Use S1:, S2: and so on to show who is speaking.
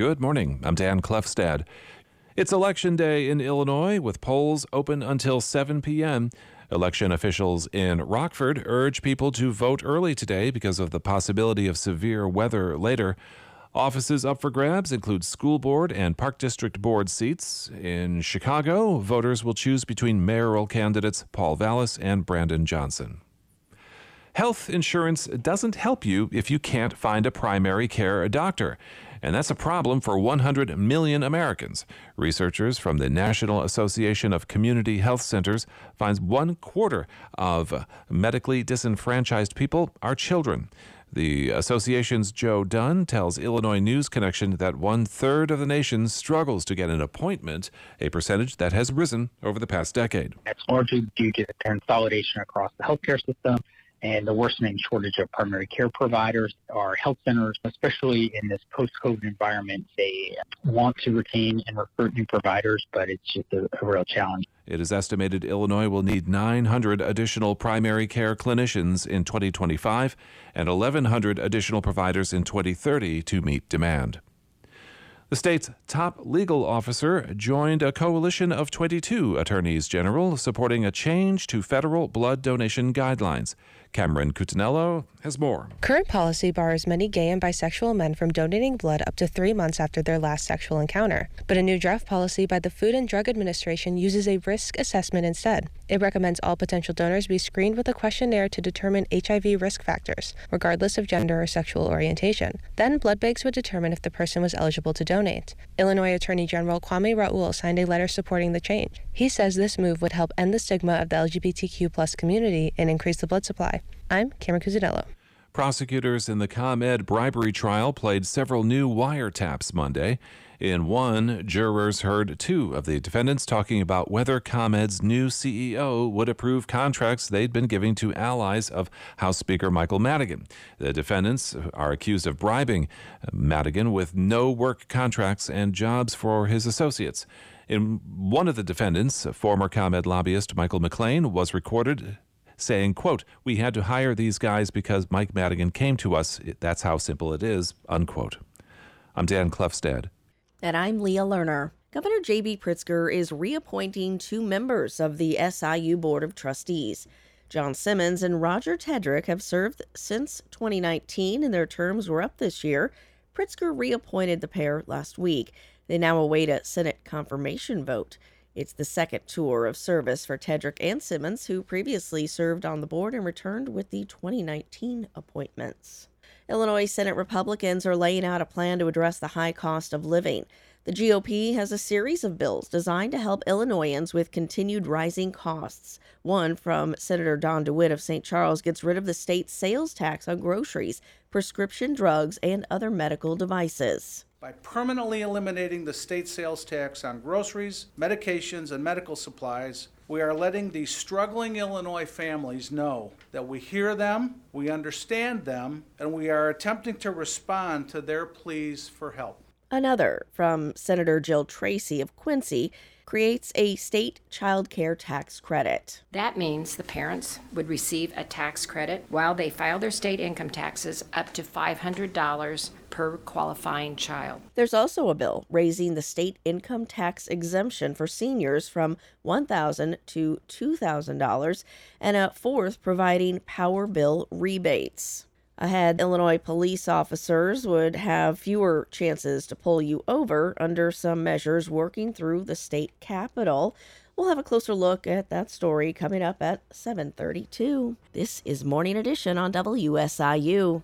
S1: Good morning. I'm Dan Klefstad. It's election day in Illinois with polls open until 7 p.m. Election officials in Rockford urge people to vote early today because of the possibility of severe weather later. Offices up for grabs include school board and park district board seats. In Chicago, voters will choose between mayoral candidates Paul Vallas and Brandon Johnson. Health insurance doesn't help you if you can't find a primary care doctor and that's a problem for 100 million Americans. Researchers from the National Association of Community Health Centers finds one quarter of medically disenfranchised people are children. The association's Joe Dunn tells Illinois News Connection that one third of the nation struggles to get an appointment, a percentage that has risen over the past decade.
S2: That's largely due to the consolidation across the healthcare system and the worsening shortage of primary care providers. Our health centers, especially in this post-COVID environment, they want to retain and recruit new providers, but it's just a, a real challenge.
S1: It is estimated Illinois will need 900 additional primary care clinicians in 2025 and 1,100 additional providers in 2030 to meet demand. The state's top legal officer joined a coalition of 22 attorneys general supporting a change to federal blood donation guidelines. Cameron Cutinello has more.
S3: Current policy bars many gay and bisexual men from donating blood up to three months after their last sexual encounter. But a new draft policy by the Food and Drug Administration uses a risk assessment instead. It recommends all potential donors be screened with a questionnaire to determine HIV risk factors, regardless of gender or sexual orientation. Then blood banks would determine if the person was eligible to donate. Illinois Attorney General Kwame Raoul signed a letter supporting the change. He says this move would help end the stigma of the LGBTQ plus community and increase the blood supply. I'm Cameron Cusinello.
S1: Prosecutors in the ComEd bribery trial played several new wiretaps Monday. In one, jurors heard two of the defendants talking about whether ComEd's new CEO would approve contracts they'd been giving to allies of House Speaker Michael Madigan. The defendants are accused of bribing Madigan with no work contracts and jobs for his associates. In one of the defendants, former ComEd lobbyist Michael McClain, was recorded saying, quote, we had to hire these guys because Mike Madigan came to us. That's how simple it is, unquote. I'm Dan Klefstad.
S4: And I'm Leah Lerner. Governor J.B. Pritzker is reappointing two members of the SIU Board of Trustees. John Simmons and Roger Tedrick have served since 2019, and their terms were up this year. Pritzker reappointed the pair last week. They now await a Senate confirmation vote. It's the second tour of service for Tedrick and Simmons, who previously served on the board and returned with the 2019 appointments. Illinois Senate Republicans are laying out a plan to address the high cost of living. The GOP has a series of bills designed to help Illinoisans with continued rising costs. One from Senator Don DeWitte of St. Charles gets rid of the state's sales tax on groceries, prescription drugs, and other medical devices.
S5: By permanently eliminating the state sales tax on groceries, medications, and medical supplies, we are letting these struggling Illinois families know that we hear them, we understand them, and we are attempting to respond to their pleas for help.
S4: Another from Senator Jil Tracy of Quincy creates a state child care tax credit.
S6: That means the parents would receive a tax credit while they file their state income taxes up to $500 per qualifying child.
S4: There's also a bill raising the state income tax exemption for seniors from $1,000 to $2,000 and a fourth providing power bill rebates ahead, Illinois police officers would have fewer chances to pull you over under some measures working through the state capitol. We'll have a closer look at that story coming up at 7:32. This is Morning Edition on WSIU.